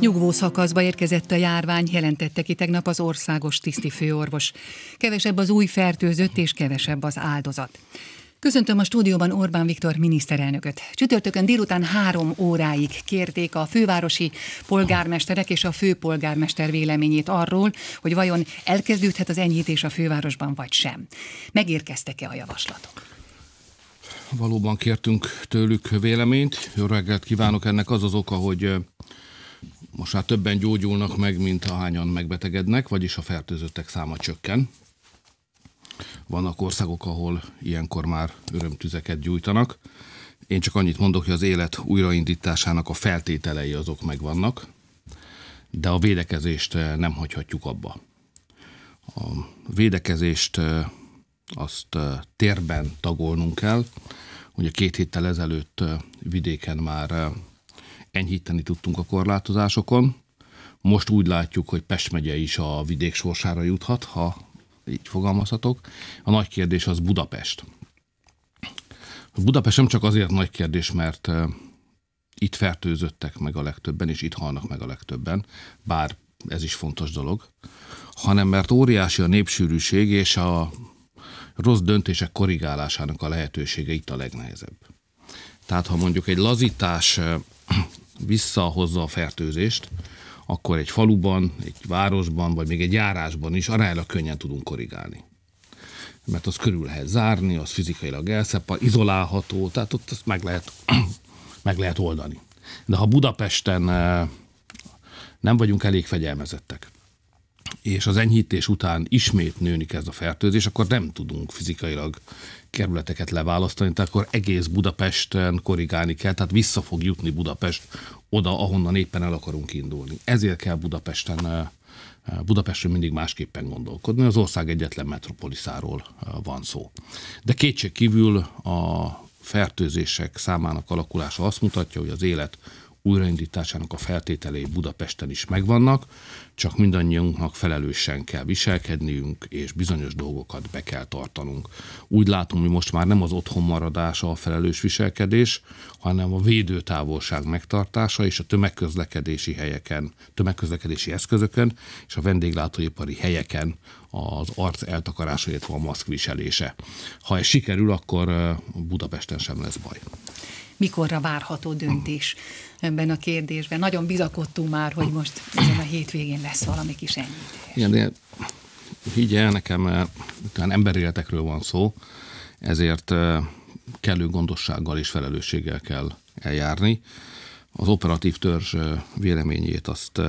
Nyugvó szakaszba érkezett a járvány, jelentette ki tegnap az országos tiszti főorvos. Kevesebb az új fertőzött és kevesebb az áldozat. Köszöntöm a stúdióban Orbán Viktor miniszterelnököt. Csütörtökön délután három óráig kérték a fővárosi polgármesterek és a főpolgármester véleményét arról, hogy vajon elkezdődhet az enyhítés a fővárosban vagy sem. Megérkeztek-e a javaslatok? Valóban kértünk tőlük véleményt. Jó reggelt kívánok! Ennek az az oka, hogy most már többen gyógyulnak meg, mint ahányan megbetegednek, vagyis a fertőzöttek száma csökken. Vannak országok, ahol ilyenkor már örömtüzeket gyújtanak. Én csak annyit mondok, hogy az élet újraindításának a feltételei azok megvannak, de a védekezést nem hagyhatjuk abba. A védekezést azt térben tagolnunk kell. Ugye két héttel ezelőtt vidéken már enyhíteni tudtunk a korlátozásokon. Most úgy látjuk, hogy Pest megye is a vidék sorsára juthat, ha így fogalmazhatok. A nagy kérdés az Budapest. Budapest nem csak azért nagy kérdés, mert itt fertőzöttek meg a legtöbben, és itt halnak meg a legtöbben, bár ez is fontos dolog, hanem mert óriási a népsűrűség, és a rossz döntések korrigálásának a lehetősége itt a legnehezebb. Tehát ha mondjuk egy lazítás visszahozza a fertőzést, akkor egy faluban, egy városban, vagy még egy járásban is aránylag könnyen tudunk korrigálni. Mert az körül lehet zárni, az fizikailag elszeppa, izolálható, tehát ott ezt meg lehet, meg lehet oldani. De ha Budapesten eh, nem vagyunk elég fegyelmezettek, és az enyhítés után ismét nőni kezd a fertőzés, akkor nem tudunk fizikailag kerületeket leválasztani, tehát akkor egész Budapesten korrigálni kell, tehát vissza fog jutni Budapest oda, ahonnan éppen el akarunk indulni. Ezért kell Budapesten Budapestről mindig másképpen gondolkodni, az ország egyetlen metropoliszáról van szó. De kétség kívül a fertőzések számának alakulása azt mutatja, hogy az élet újraindításának a feltételei Budapesten is megvannak, csak mindannyiunknak felelősen kell viselkedniünk, és bizonyos dolgokat be kell tartanunk. Úgy látom, hogy most már nem az otthon maradása a felelős viselkedés, hanem a védőtávolság megtartása és a tömegközlekedési helyeken, tömegközlekedési eszközökön és a vendéglátóipari helyeken az arc eltakarása, illetve a maszkviselése. Ha ez sikerül, akkor Budapesten sem lesz baj mikorra várható döntés ebben a kérdésben. Nagyon bizakodtunk már, hogy most ezen a hétvégén lesz valami kis enyhítés. Igen, de el nekem, talán emberéletekről van szó, ezért kellő gondossággal és felelősséggel kell eljárni. Az operatív törzs véleményét azt,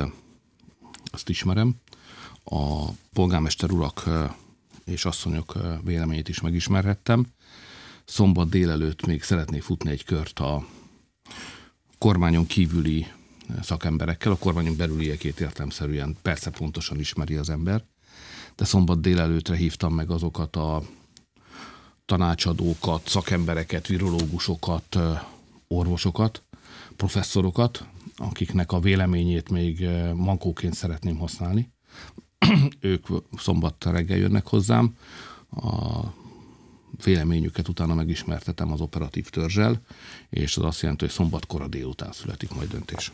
azt ismerem. A polgármester urak és asszonyok véleményét is megismerhettem szombat délelőtt még szeretnék futni egy kört a kormányon kívüli szakemberekkel, a kormányon belüliekét értelmszerűen persze pontosan ismeri az ember, de szombat délelőtre hívtam meg azokat a tanácsadókat, szakembereket, virológusokat, orvosokat, professzorokat, akiknek a véleményét még mankóként szeretném használni. ők szombat reggel jönnek hozzám, a véleményüket utána megismertetem az operatív törzsel, és az azt jelenti, hogy szombatkor a délután születik majd döntés.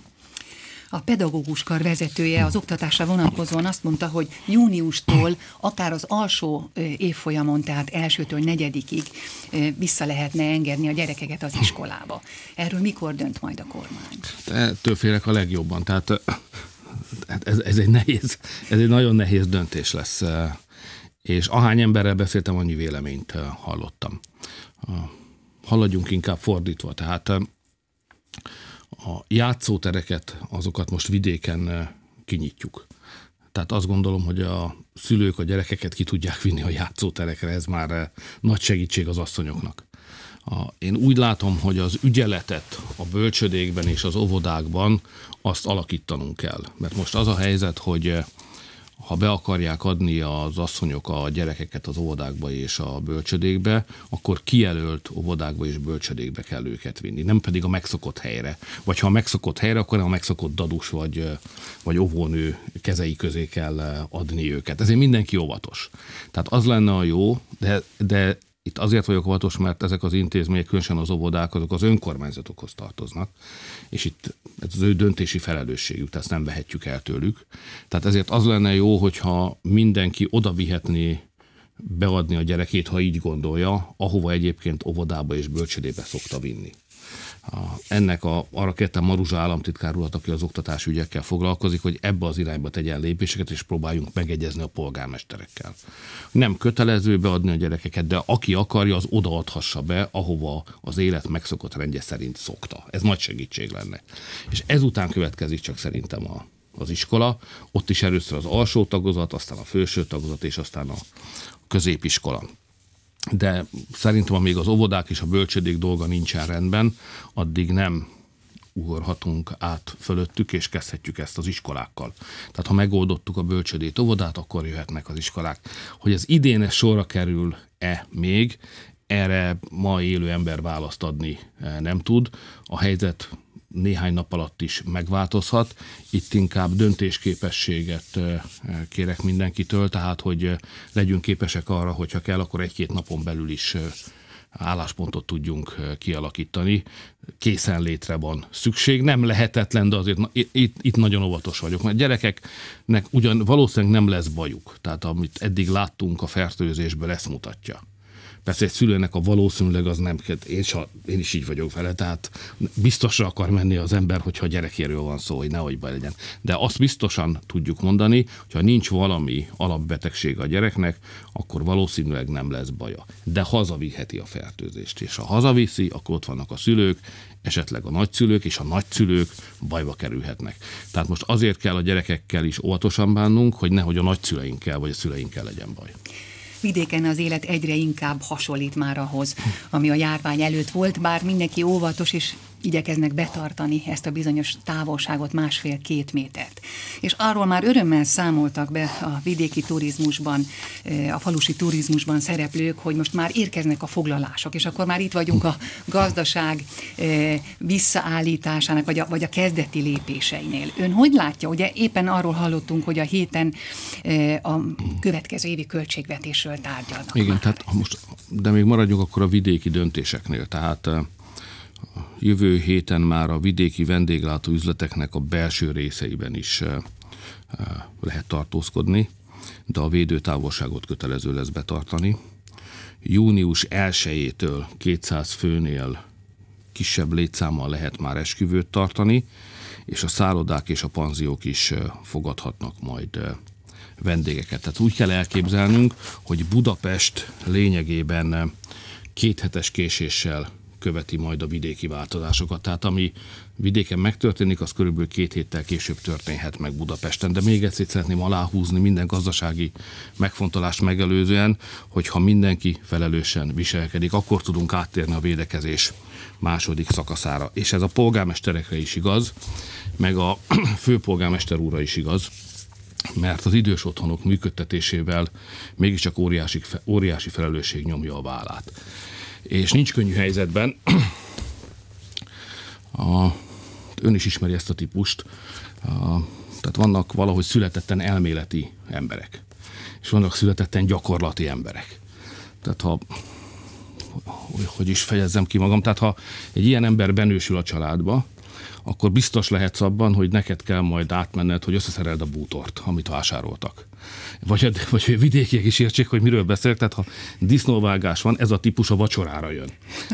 A pedagógus kar vezetője az oktatásra vonatkozóan azt mondta, hogy júniustól akár az alsó évfolyamon, tehát elsőtől negyedikig vissza lehetne engedni a gyerekeket az iskolába. Erről mikor dönt majd a kormány? Ettől félek a legjobban. Tehát ez, ez, egy nehéz, ez egy nagyon nehéz döntés lesz és ahány emberrel beszéltem, annyi véleményt eh, hallottam. Haladjunk inkább fordítva, tehát eh, a játszótereket, azokat most vidéken eh, kinyitjuk. Tehát azt gondolom, hogy a szülők a gyerekeket ki tudják vinni a játszóterekre, ez már nagy segítség az asszonyoknak. Én úgy látom, hogy az ügyeletet a bölcsödékben és az óvodákban azt alakítanunk kell. Mert most az a helyzet, hogy ha be akarják adni az asszonyok a gyerekeket az óvodákba és a bölcsödékbe, akkor kijelölt óvodákba és bölcsödékbe kell őket vinni, nem pedig a megszokott helyre. Vagy ha a megszokott helyre, akkor nem a megszokott dadus vagy, vagy óvónő kezei közé kell adni őket. Ezért mindenki óvatos. Tehát az lenne a jó, de, de itt azért vagyok óvatos, mert ezek az intézmények, különösen az óvodák, azok az önkormányzatokhoz tartoznak, és itt ez az ő döntési felelősségük, tehát ezt nem vehetjük el tőlük. Tehát ezért az lenne jó, hogyha mindenki oda vihetné beadni a gyerekét, ha így gondolja, ahova egyébként óvodába és bölcsödébe szokta vinni. A, ennek a, arra kértem Maruzsa államtitkár urat, aki az oktatás ügyekkel foglalkozik, hogy ebbe az irányba tegyen lépéseket, és próbáljunk megegyezni a polgármesterekkel. Nem kötelező beadni a gyerekeket, de aki akarja, az odaadhassa be, ahova az élet megszokott rendje szerint szokta. Ez nagy segítség lenne. És ezután következik csak szerintem a, az iskola. Ott is először az alsó tagozat, aztán a felső tagozat, és aztán a középiskola de szerintem amíg az óvodák és a bölcsödék dolga nincsen rendben, addig nem ugorhatunk át fölöttük, és kezdhetjük ezt az iskolákkal. Tehát ha megoldottuk a bölcsödét, óvodát, akkor jöhetnek az iskolák. Hogy ez idén sorra kerül-e még, erre ma élő ember választ adni eh, nem tud. A helyzet néhány nap alatt is megváltozhat. Itt inkább döntésképességet kérek mindenkitől, tehát hogy legyünk képesek arra, hogyha kell, akkor egy-két napon belül is álláspontot tudjunk kialakítani. Készenlétre van szükség. Nem lehetetlen, de azért na, itt, itt nagyon óvatos vagyok, mert gyerekeknek ugyan valószínűleg nem lesz bajuk. Tehát amit eddig láttunk a fertőzésből, ezt mutatja. Persze egy szülőnek a valószínűleg az nem, én, sa, én is így vagyok vele, tehát biztosra akar menni az ember, hogyha gyerekéről van szó, hogy nehogy baj legyen. De azt biztosan tudjuk mondani, hogyha nincs valami alapbetegség a gyereknek, akkor valószínűleg nem lesz baja. De hazaviheti a fertőzést, és ha hazaviszi, akkor ott vannak a szülők, esetleg a nagyszülők és a nagyszülők bajba kerülhetnek. Tehát most azért kell a gyerekekkel is óvatosan bánnunk, hogy nehogy a nagyszüleinkkel vagy a szüleinkkel legyen baj vidéken az élet egyre inkább hasonlít már ahhoz, ami a járvány előtt volt, bár mindenki óvatos és igyekeznek betartani ezt a bizonyos távolságot, másfél-két métert. És arról már örömmel számoltak be a vidéki turizmusban, a falusi turizmusban szereplők, hogy most már érkeznek a foglalások, és akkor már itt vagyunk a gazdaság visszaállításának, vagy a, vagy a kezdeti lépéseinél. Ön hogy látja? Ugye éppen arról hallottunk, hogy a héten a következő évi költségvetésről tárgyalnak. Igen, már. tehát most, de még maradjunk akkor a vidéki döntéseknél. Tehát jövő héten már a vidéki vendéglátó üzleteknek a belső részeiben is eh, eh, lehet tartózkodni, de a védőtávolságot kötelező lesz betartani. Június 1-től 200 főnél kisebb létszámmal lehet már esküvőt tartani, és a szállodák és a panziók is eh, fogadhatnak majd vendégeket. Tehát úgy kell elképzelnünk, hogy Budapest lényegében kéthetes késéssel követi majd a vidéki változásokat. Tehát ami vidéken megtörténik, az körülbelül két héttel később történhet meg Budapesten. De még egyszer szeretném aláhúzni minden gazdasági megfontolást megelőzően, hogy ha mindenki felelősen viselkedik, akkor tudunk áttérni a védekezés második szakaszára. És ez a polgármesterekre is igaz, meg a főpolgármester úrra is igaz, mert az idős otthonok működtetésével mégiscsak óriási, óriási felelősség nyomja a vállát és nincs könnyű helyzetben. A, ön is ismeri ezt a típust. A, tehát vannak valahogy születetten elméleti emberek, és vannak születetten gyakorlati emberek. Tehát ha hogy is fejezzem ki magam, tehát ha egy ilyen ember benősül a családba, akkor biztos lehetsz abban, hogy neked kell majd átmenned, hogy összeszereld a bútort, amit vásároltak. Vagy, vagy a vidékiek is értsék, hogy miről beszélek, tehát ha disznóvágás van, ez a típus a vacsorára jön.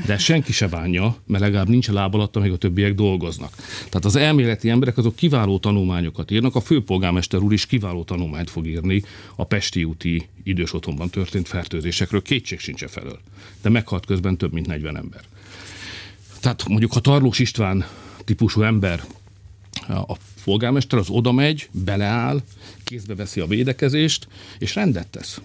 De senki se bánja, mert legalább nincs láb alatt, amíg a többiek dolgoznak. Tehát az elméleti emberek azok kiváló tanulmányokat írnak, a főpolgármester úr is kiváló tanulmányt fog írni a Pesti úti idős otthonban történt fertőzésekről, kétség sincs felől. De meghalt közben több mint 40 ember. Tehát mondjuk, ha Tarlós István típusú ember, a polgármester az oda megy, beleáll, kézbe veszi a védekezést, és rendet tesz.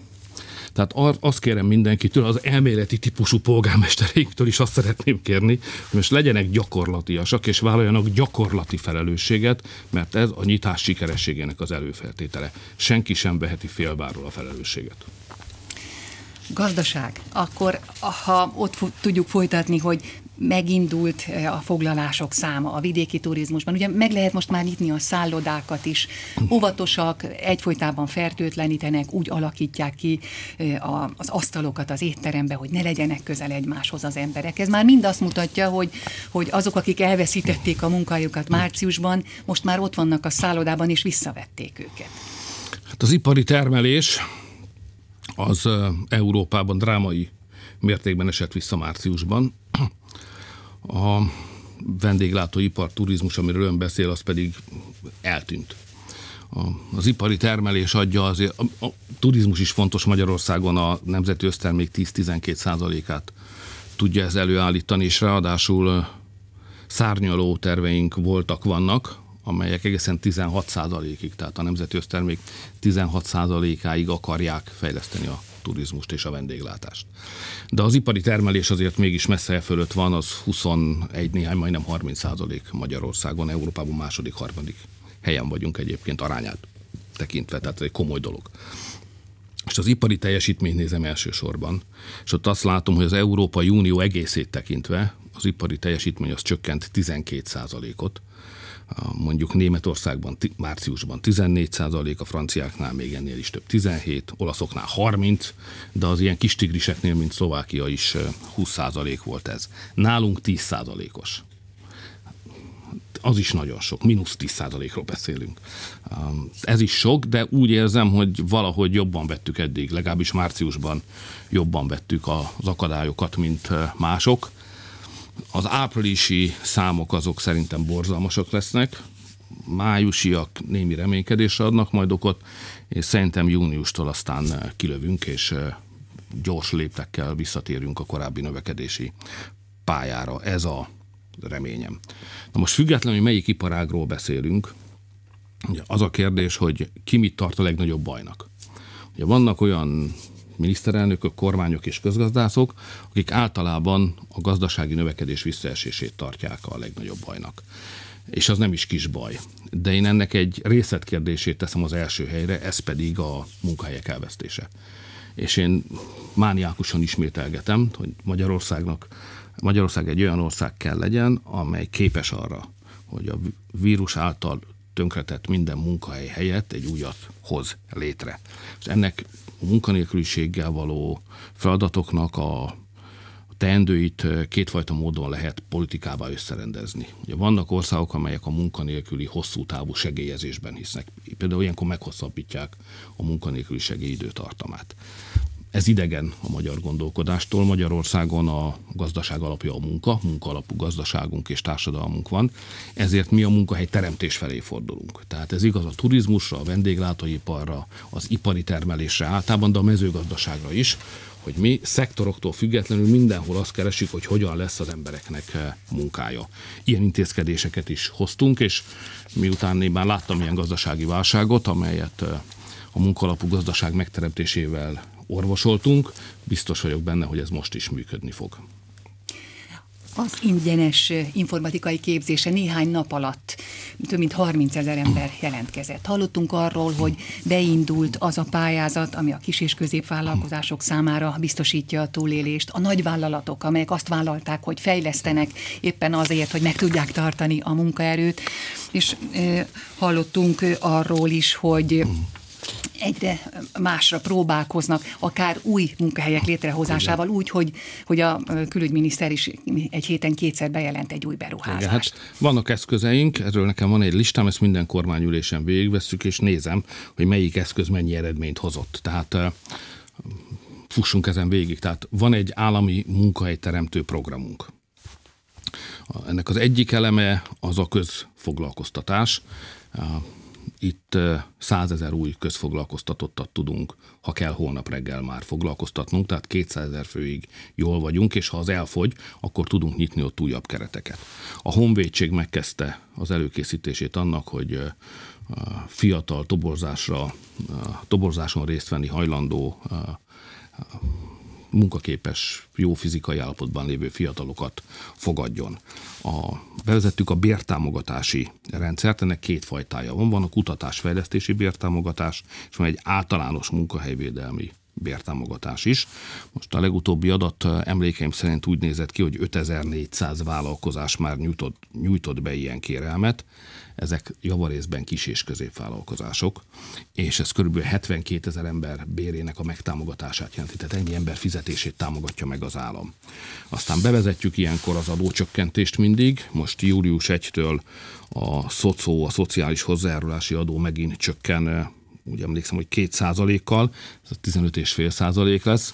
Tehát azt kérem mindenkitől, az elméleti típusú polgármesteréktől is azt szeretném kérni, hogy most legyenek gyakorlatiasak, és vállaljanak gyakorlati felelősséget, mert ez a nyitás sikerességének az előfeltétele. Senki sem veheti félváról a felelősséget. Gazdaság. Akkor, ha ott tudjuk folytatni, hogy megindult a foglalások száma a vidéki turizmusban. Ugye meg lehet most már nyitni a szállodákat is. Óvatosak, egyfolytában fertőtlenítenek, úgy alakítják ki az asztalokat az étterembe, hogy ne legyenek közel egymáshoz az emberek. Ez már mind azt mutatja, hogy, hogy azok, akik elveszítették a munkájukat márciusban, most már ott vannak a szállodában, és visszavették őket. Hát az ipari termelés az Európában drámai mértékben esett vissza márciusban. A vendéglátóipar, turizmus, amiről ön beszél, az pedig eltűnt. A, az ipari termelés adja azért, a, a turizmus is fontos Magyarországon, a nemzeti össztermék 10-12 százalékát tudja ez előállítani, és ráadásul szárnyaló terveink voltak, vannak, amelyek egészen 16 százalékig, tehát a nemzeti össztermék 16 százalékáig akarják fejleszteni a turizmust és a vendéglátást. De az ipari termelés azért mégis messze fölött van, az 21 néhány, majdnem 30 százalék Magyarországon, Európában második, harmadik helyen vagyunk egyébként arányát tekintve, tehát egy komoly dolog. És az ipari teljesítményt nézem elsősorban, és ott azt látom, hogy az Európai Unió egészét tekintve az ipari teljesítmény az csökkent 12 százalékot, mondjuk Németországban márciusban 14 százalék, a franciáknál még ennél is több 17, olaszoknál 30, de az ilyen kis tigriseknél, mint Szlovákia is 20 százalék volt ez. Nálunk 10 százalékos. Az is nagyon sok, mínusz 10 százalékról beszélünk. Ez is sok, de úgy érzem, hogy valahogy jobban vettük eddig, legalábbis márciusban jobban vettük az akadályokat, mint mások az áprilisi számok azok szerintem borzalmasak lesznek, májusiak némi reménykedésre adnak majd okot, és szerintem júniustól aztán kilövünk, és gyors léptekkel visszatérünk a korábbi növekedési pályára. Ez a reményem. Na most függetlenül, hogy melyik iparágról beszélünk, az a kérdés, hogy ki mit tart a legnagyobb bajnak. Ugye vannak olyan miniszterelnökök, kormányok és közgazdászok, akik általában a gazdasági növekedés visszaesését tartják a legnagyobb bajnak. És az nem is kis baj. De én ennek egy részletkérdését teszem az első helyre, ez pedig a munkahelyek elvesztése. És én mániákusan ismételgetem, hogy Magyarországnak Magyarország egy olyan ország kell legyen, amely képes arra, hogy a vírus által tönkretett minden munkahely helyett egy újat hoz létre. És ennek a munkanélküliséggel való feladatoknak a teendőit kétfajta módon lehet politikával összerendezni. Ugye vannak országok, amelyek a munkanélküli hosszú távú segélyezésben hisznek. Például ilyenkor meghosszabbítják a munkanélküli segélyidőtartamát ez idegen a magyar gondolkodástól. Magyarországon a gazdaság alapja a munka, munkaalapú gazdaságunk és társadalmunk van, ezért mi a munkahely teremtés felé fordulunk. Tehát ez igaz a turizmusra, a vendéglátóiparra, az ipari termelésre általában, de a mezőgazdaságra is, hogy mi szektoroktól függetlenül mindenhol azt keresik, hogy hogyan lesz az embereknek eh, munkája. Ilyen intézkedéseket is hoztunk, és miután én már láttam ilyen gazdasági válságot, amelyet eh, a munkalapú gazdaság megteremtésével orvosoltunk, biztos vagyok benne, hogy ez most is működni fog. Az ingyenes informatikai képzése néhány nap alatt több mint 30 ezer ember jelentkezett. Hallottunk arról, hogy beindult az a pályázat, ami a kis- és középvállalkozások számára biztosítja a túlélést. A nagyvállalatok, amelyek azt vállalták, hogy fejlesztenek éppen azért, hogy meg tudják tartani a munkaerőt. És e, hallottunk arról is, hogy egyre másra próbálkoznak, akár új munkahelyek létrehozásával, úgy, hogy, hogy a külügyminiszter is egy héten kétszer bejelent egy új beruházást. Igen, hát vannak eszközeink, erről nekem van egy listám, ezt minden kormányülésen végigvesszük, és nézem, hogy melyik eszköz mennyi eredményt hozott. Tehát fussunk ezen végig. Tehát van egy állami munkahelyteremtő programunk. Ennek az egyik eleme az a közfoglalkoztatás itt százezer új közfoglalkoztatottat tudunk, ha kell holnap reggel már foglalkoztatnunk, tehát 200 ezer főig jól vagyunk, és ha az elfogy, akkor tudunk nyitni ott újabb kereteket. A Honvédség megkezdte az előkészítését annak, hogy fiatal toborzásra, toborzáson részt venni hajlandó munkaképes, jó fizikai állapotban lévő fiatalokat fogadjon. A, bevezettük a bértámogatási rendszert, ennek két fajtája van. Van a kutatásfejlesztési bértámogatás, és van egy általános munkahelyvédelmi bértámogatás is. Most a legutóbbi adat emlékeim szerint úgy nézett ki, hogy 5400 vállalkozás már nyújtott, nyújtott be ilyen kérelmet, ezek javarészben kis és középvállalkozások, és ez körülbelül 72 ezer ember bérének a megtámogatását jelenti, tehát ennyi ember fizetését támogatja meg az állam. Aztán bevezetjük ilyenkor az adócsökkentést mindig, most július 1-től a szocó, a szociális hozzájárulási adó megint csökken úgy emlékszem, hogy két százalékkal, ez 15,5 százalék lesz,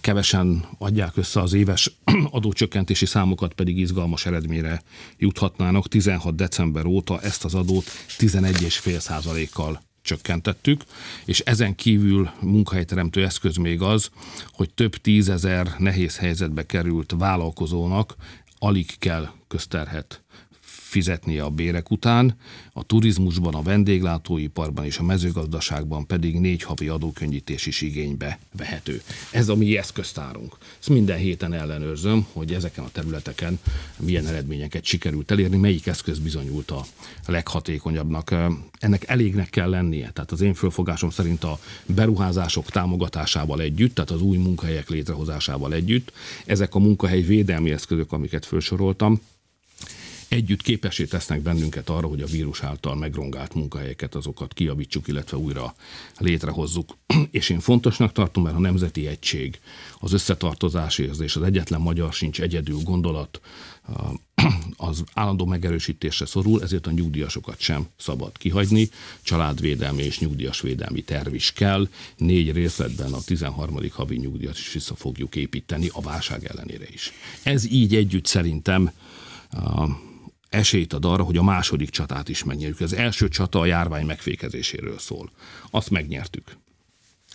kevesen adják össze az éves adócsökkentési számokat, pedig izgalmas eredményre juthatnának. 16 december óta ezt az adót 11,5 százalékkal csökkentettük, és ezen kívül munkahelyteremtő eszköz még az, hogy több tízezer nehéz helyzetbe került vállalkozónak alig kell közterhet fizetnie a bérek után, a turizmusban, a vendéglátóiparban és a mezőgazdaságban pedig négy havi adókönnyítés is igénybe vehető. Ez a mi eszköztárunk. Ezt minden héten ellenőrzöm, hogy ezeken a területeken milyen eredményeket sikerült elérni, melyik eszköz bizonyult a leghatékonyabbnak. Ennek elégnek kell lennie. Tehát az én fölfogásom szerint a beruházások támogatásával együtt, tehát az új munkahelyek létrehozásával együtt, ezek a munkahely védelmi eszközök, amiket felsoroltam, együtt képesé tesznek bennünket arra, hogy a vírus által megrongált munkahelyeket, azokat kiavítsuk, illetve újra létrehozzuk. És én fontosnak tartom, mert a nemzeti egység, az összetartozás érzés, az egyetlen magyar sincs egyedül gondolat, az állandó megerősítésre szorul, ezért a nyugdíjasokat sem szabad kihagyni. Családvédelmi és nyugdíjasvédelmi terv is kell. Négy részletben a 13. havi nyugdíjat is vissza fogjuk építeni, a válság ellenére is. Ez így együtt szerintem esélyt ad arra, hogy a második csatát is megnyerjük. Az első csata a járvány megfékezéséről szól. Azt megnyertük.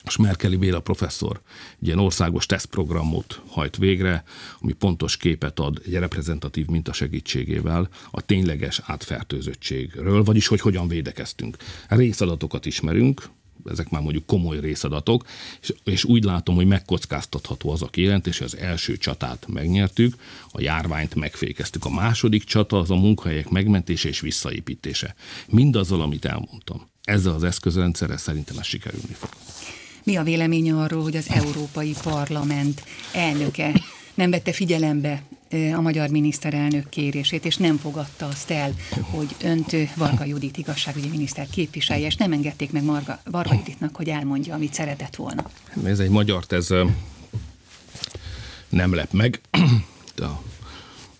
És Merkeli Béla professzor egy ilyen országos tesztprogramot hajt végre, ami pontos képet ad egy reprezentatív minta segítségével a tényleges átfertőzöttségről, vagyis hogy hogyan védekeztünk. Részadatokat ismerünk, ezek már mondjuk komoly részadatok, és, és úgy látom, hogy megkockáztatható az a kijelentés, hogy az első csatát megnyertük, a járványt megfékeztük. A második csata az a munkahelyek megmentése és visszaépítése. Mindazzal, amit elmondtam. Ezzel az eszközrendszerrel szerintem ez sikerülni fog. Mi a véleménye arról, hogy az Európai Parlament elnöke nem vette figyelembe a magyar miniszterelnök kérését, és nem fogadta azt el, hogy önt Varga Judit igazságügyi miniszter képviselje, és nem engedték meg Marga, Varga Juditnak, hogy elmondja, amit szeretett volna. Ez egy magyar, ez nem lep meg. De a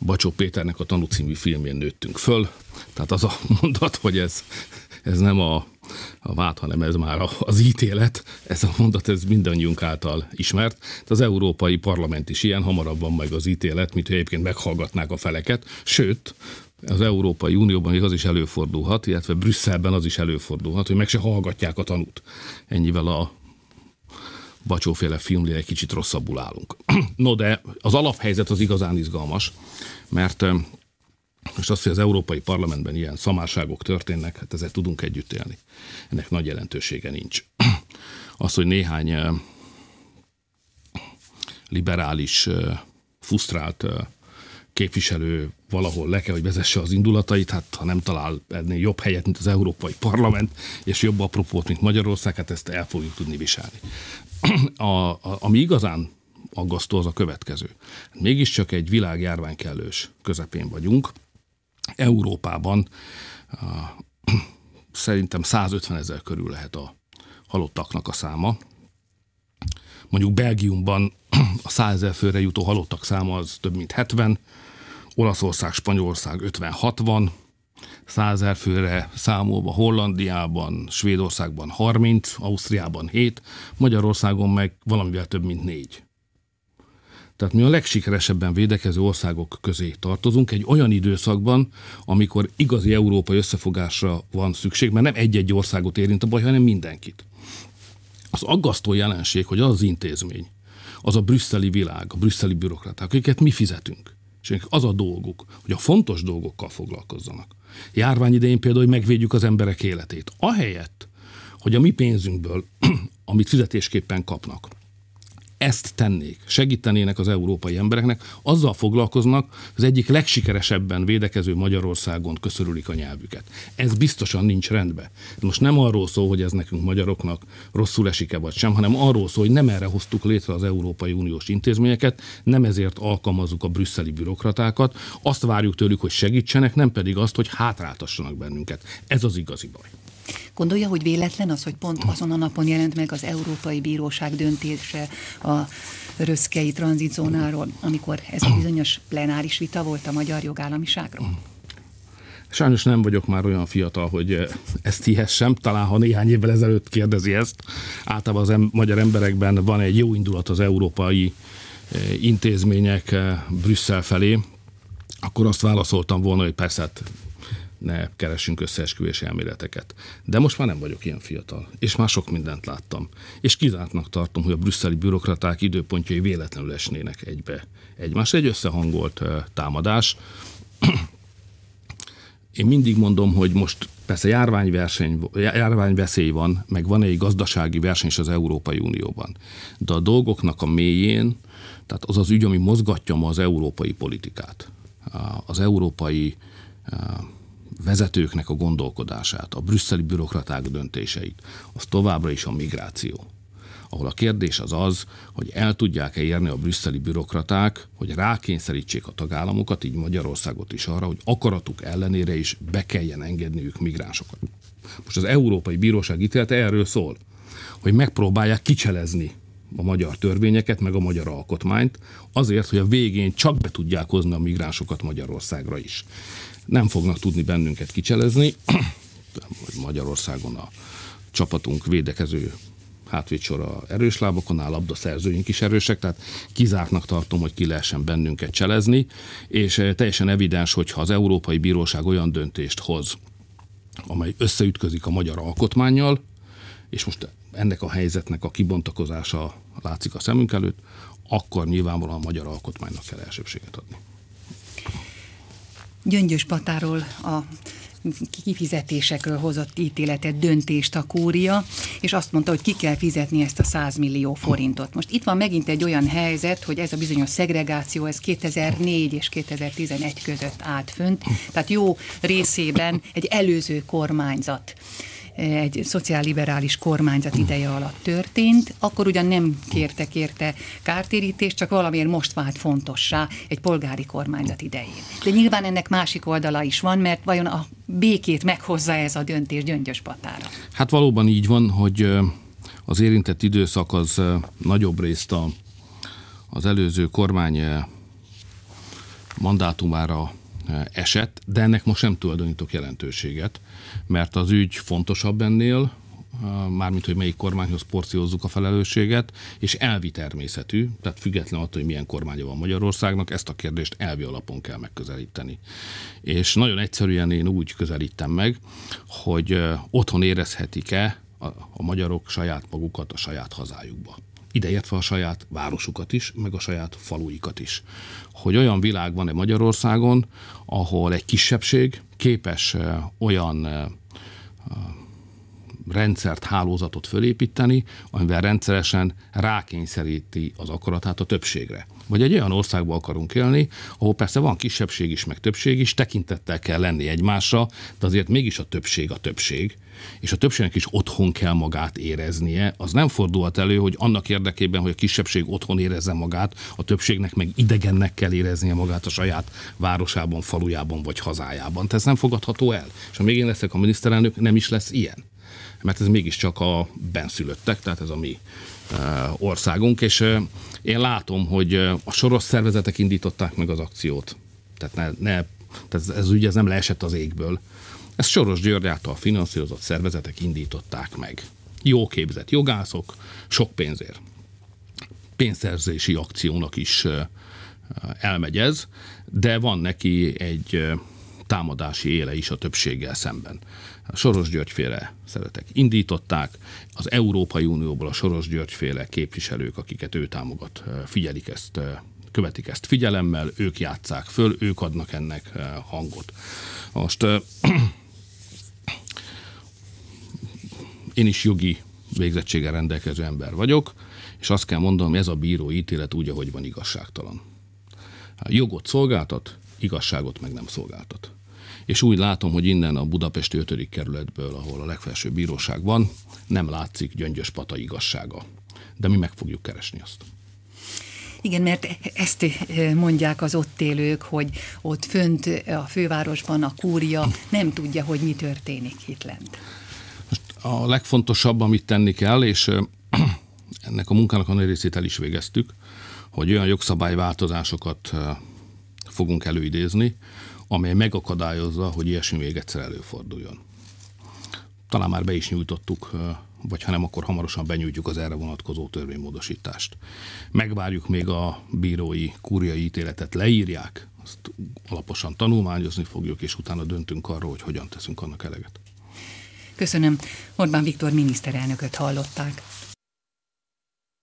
Bacsó Péternek a Tanú című filmjén nőttünk föl, tehát az a mondat, hogy ez, ez nem a a vád, hanem ez már az ítélet, ez a mondat, ez mindannyiunk által ismert. Az Európai Parlament is ilyen, hamarabb van meg az ítélet, mint hogy egyébként meghallgatnák a feleket, sőt, az Európai Unióban még az is előfordulhat, illetve Brüsszelben az is előfordulhat, hogy meg se hallgatják a tanút. Ennyivel a bacsóféle filmnél egy kicsit rosszabbul állunk. No, de az alaphelyzet az igazán izgalmas, mert és azt, hogy az Európai Parlamentben ilyen szamárságok történnek, hát ezzel tudunk együtt élni. Ennek nagy jelentősége nincs. Az, hogy néhány eh, liberális, eh, fusztrált eh, képviselő valahol le kell, hogy vezesse az indulatait, hát ha nem talál ennél jobb helyet, mint az Európai Parlament, és jobb apropót, mint Magyarország, hát ezt el fogjuk tudni viselni. A, a, ami igazán aggasztó az a következő. Mégiscsak egy világjárvány kellős közepén vagyunk, Európában szerintem 150 ezer körül lehet a halottaknak a száma. Mondjuk Belgiumban a 100 ezer főre jutó halottak száma az több mint 70, Olaszország, Spanyolország 50-60, 100 ezer főre számolva Hollandiában, Svédországban 30, Ausztriában 7, Magyarországon meg valamivel több mint 4. Tehát mi a legsikeresebben védekező országok közé tartozunk egy olyan időszakban, amikor igazi európai összefogásra van szükség, mert nem egy-egy országot érint a baj, hanem mindenkit. Az aggasztó jelenség, hogy az az intézmény, az a brüsszeli világ, a brüsszeli bürokraták, akiket mi fizetünk, és az a dolguk, hogy a fontos dolgokkal foglalkozzanak. Járvány idején például, hogy megvédjük az emberek életét. Ahelyett, hogy a mi pénzünkből, amit fizetésképpen kapnak, ezt tennék, segítenének az európai embereknek, azzal foglalkoznak, az egyik legsikeresebben védekező Magyarországon köszörülik a nyelvüket. Ez biztosan nincs rendben. Most nem arról szól, hogy ez nekünk magyaroknak rosszul esik-e vagy sem, hanem arról szól, hogy nem erre hoztuk létre az Európai Uniós intézményeket, nem ezért alkalmazzuk a brüsszeli bürokratákat, azt várjuk tőlük, hogy segítsenek, nem pedig azt, hogy hátráltassanak bennünket. Ez az igazi baj. Gondolja, hogy véletlen az, hogy pont azon a napon jelent meg az Európai Bíróság döntése a röszkei tranzitzónáról, amikor ez a bizonyos plenáris vita volt a magyar jogállamiságról? Sajnos nem vagyok már olyan fiatal, hogy eh, ezt hihessem. Talán, ha néhány évvel ezelőtt kérdezi ezt, általában az em- magyar emberekben van egy jó indulat az európai eh, intézmények eh, Brüsszel felé, akkor azt válaszoltam volna, hogy persze hát ne keressünk összeesküvés elméleteket. De most már nem vagyok ilyen fiatal, és már sok mindent láttam. És kizártnak tartom, hogy a brüsszeli bürokraták időpontjai véletlenül esnének egybe. Egymás egy összehangolt támadás. Én mindig mondom, hogy most persze járványverseny, járványveszély van, meg van egy gazdasági verseny is az Európai Unióban. De a dolgoknak a mélyén, tehát az az ügy, ami mozgatja ma az európai politikát, az európai vezetőknek a gondolkodását, a brüsszeli bürokraták döntéseit, az továbbra is a migráció. Ahol a kérdés az az, hogy el tudják-e érni a brüsszeli bürokraták, hogy rákényszerítsék a tagállamokat, így Magyarországot is arra, hogy akaratuk ellenére is be kelljen engedniük migránsokat. Most az Európai Bíróság ítélete erről szól, hogy megpróbálják kicselezni a magyar törvényeket, meg a magyar alkotmányt, azért, hogy a végén csak be tudják hozni a migránsokat Magyarországra is nem fognak tudni bennünket kicselezni. Magyarországon a csapatunk védekező hátvédsora erős lábokon áll, labdaszerzőink is erősek, tehát kizártnak tartom, hogy ki lehessen bennünket cselezni, és eh, teljesen evidens, hogyha az Európai Bíróság olyan döntést hoz, amely összeütközik a magyar alkotmányjal, és most ennek a helyzetnek a kibontakozása látszik a szemünk előtt, akkor nyilvánvalóan a magyar alkotmánynak kell elsőbséget adni. Gyöngyös Patáról a kifizetésekről hozott ítéletet, döntést a kúria, és azt mondta, hogy ki kell fizetni ezt a 100 millió forintot. Most itt van megint egy olyan helyzet, hogy ez a bizonyos szegregáció, ez 2004 és 2011 között állt fönt, tehát jó részében egy előző kormányzat egy szociálliberális kormányzat ideje alatt történt, akkor ugyan nem kértek érte kártérítést, csak valamiért most vált fontossá egy polgári kormányzat idején. De nyilván ennek másik oldala is van, mert vajon a békét meghozza ez a döntés Gyöngyös Patára? Hát valóban így van, hogy az érintett időszak az nagyobb részt a, az előző kormány mandátumára esett, de ennek most nem tulajdonítok jelentőséget, mert az ügy fontosabb ennél, mármint, hogy melyik kormányhoz porciózzuk a felelősséget, és elvi természetű, tehát független attól, hogy milyen kormánya van Magyarországnak, ezt a kérdést elvi alapon kell megközelíteni. És nagyon egyszerűen én úgy közelítem meg, hogy otthon érezhetik-e a, a magyarok saját magukat a saját hazájukba ideértve a saját városukat is, meg a saját faluikat is. Hogy olyan világ van-e Magyarországon, ahol egy kisebbség képes olyan rendszert, hálózatot fölépíteni, amivel rendszeresen rákényszeríti az akaratát a többségre. Vagy egy olyan országban akarunk élni, ahol persze van kisebbség is, meg többség is, tekintettel kell lenni egymásra, de azért mégis a többség a többség, és a többségnek is otthon kell magát éreznie, az nem fordulhat elő, hogy annak érdekében, hogy a kisebbség otthon érezze magát, a többségnek meg idegennek kell éreznie magát a saját városában, falujában vagy hazájában. Tehát ez nem fogadható el. És ha még én leszek a miniszterelnök, nem is lesz ilyen. Mert ez mégiscsak a benszülöttek, tehát ez a mi országunk, és én látom, hogy a soros szervezetek indították meg az akciót. Tehát ne, ne tehát ez, ez ugye ez nem leesett az égből. Ezt Soros György által finanszírozott szervezetek indították meg. Jó képzett jogászok, sok pénzért. Pénzszerzési akciónak is elmegy ez, de van neki egy támadási éle is a többséggel szemben. A Soros Györgyféle szeretek indították, az Európai Unióból a Soros Györgyféle képviselők, akiket ő támogat, figyelik ezt, követik ezt figyelemmel, ők játszák föl, ők adnak ennek hangot. Most én is jogi végzettséggel rendelkező ember vagyok, és azt kell mondanom, ez a bíró ítélet úgy, ahogy van igazságtalan. A jogot szolgáltat, igazságot meg nem szolgáltat. És úgy látom, hogy innen a budapesti 5. kerületből, ahol a legfelsőbb bíróság van, nem látszik Gyöngyös Pata igazsága. De mi meg fogjuk keresni azt. Igen, mert ezt mondják az ott élők, hogy ott fönt a fővárosban a kúria nem tudja, hogy mi történik itt lent. Most a legfontosabb, amit tenni kell, és ennek a munkának a nagy részét el is végeztük, hogy olyan jogszabályváltozásokat fogunk előidézni, amely megakadályozza, hogy ilyesmi még egyszer előforduljon. Talán már be is nyújtottuk vagy ha nem, akkor hamarosan benyújtjuk az erre vonatkozó törvénymódosítást. Megvárjuk még a bírói kúriai ítéletet, leírják, azt alaposan tanulmányozni fogjuk, és utána döntünk arról, hogy hogyan teszünk annak eleget. Köszönöm. Orbán Viktor miniszterelnököt hallották.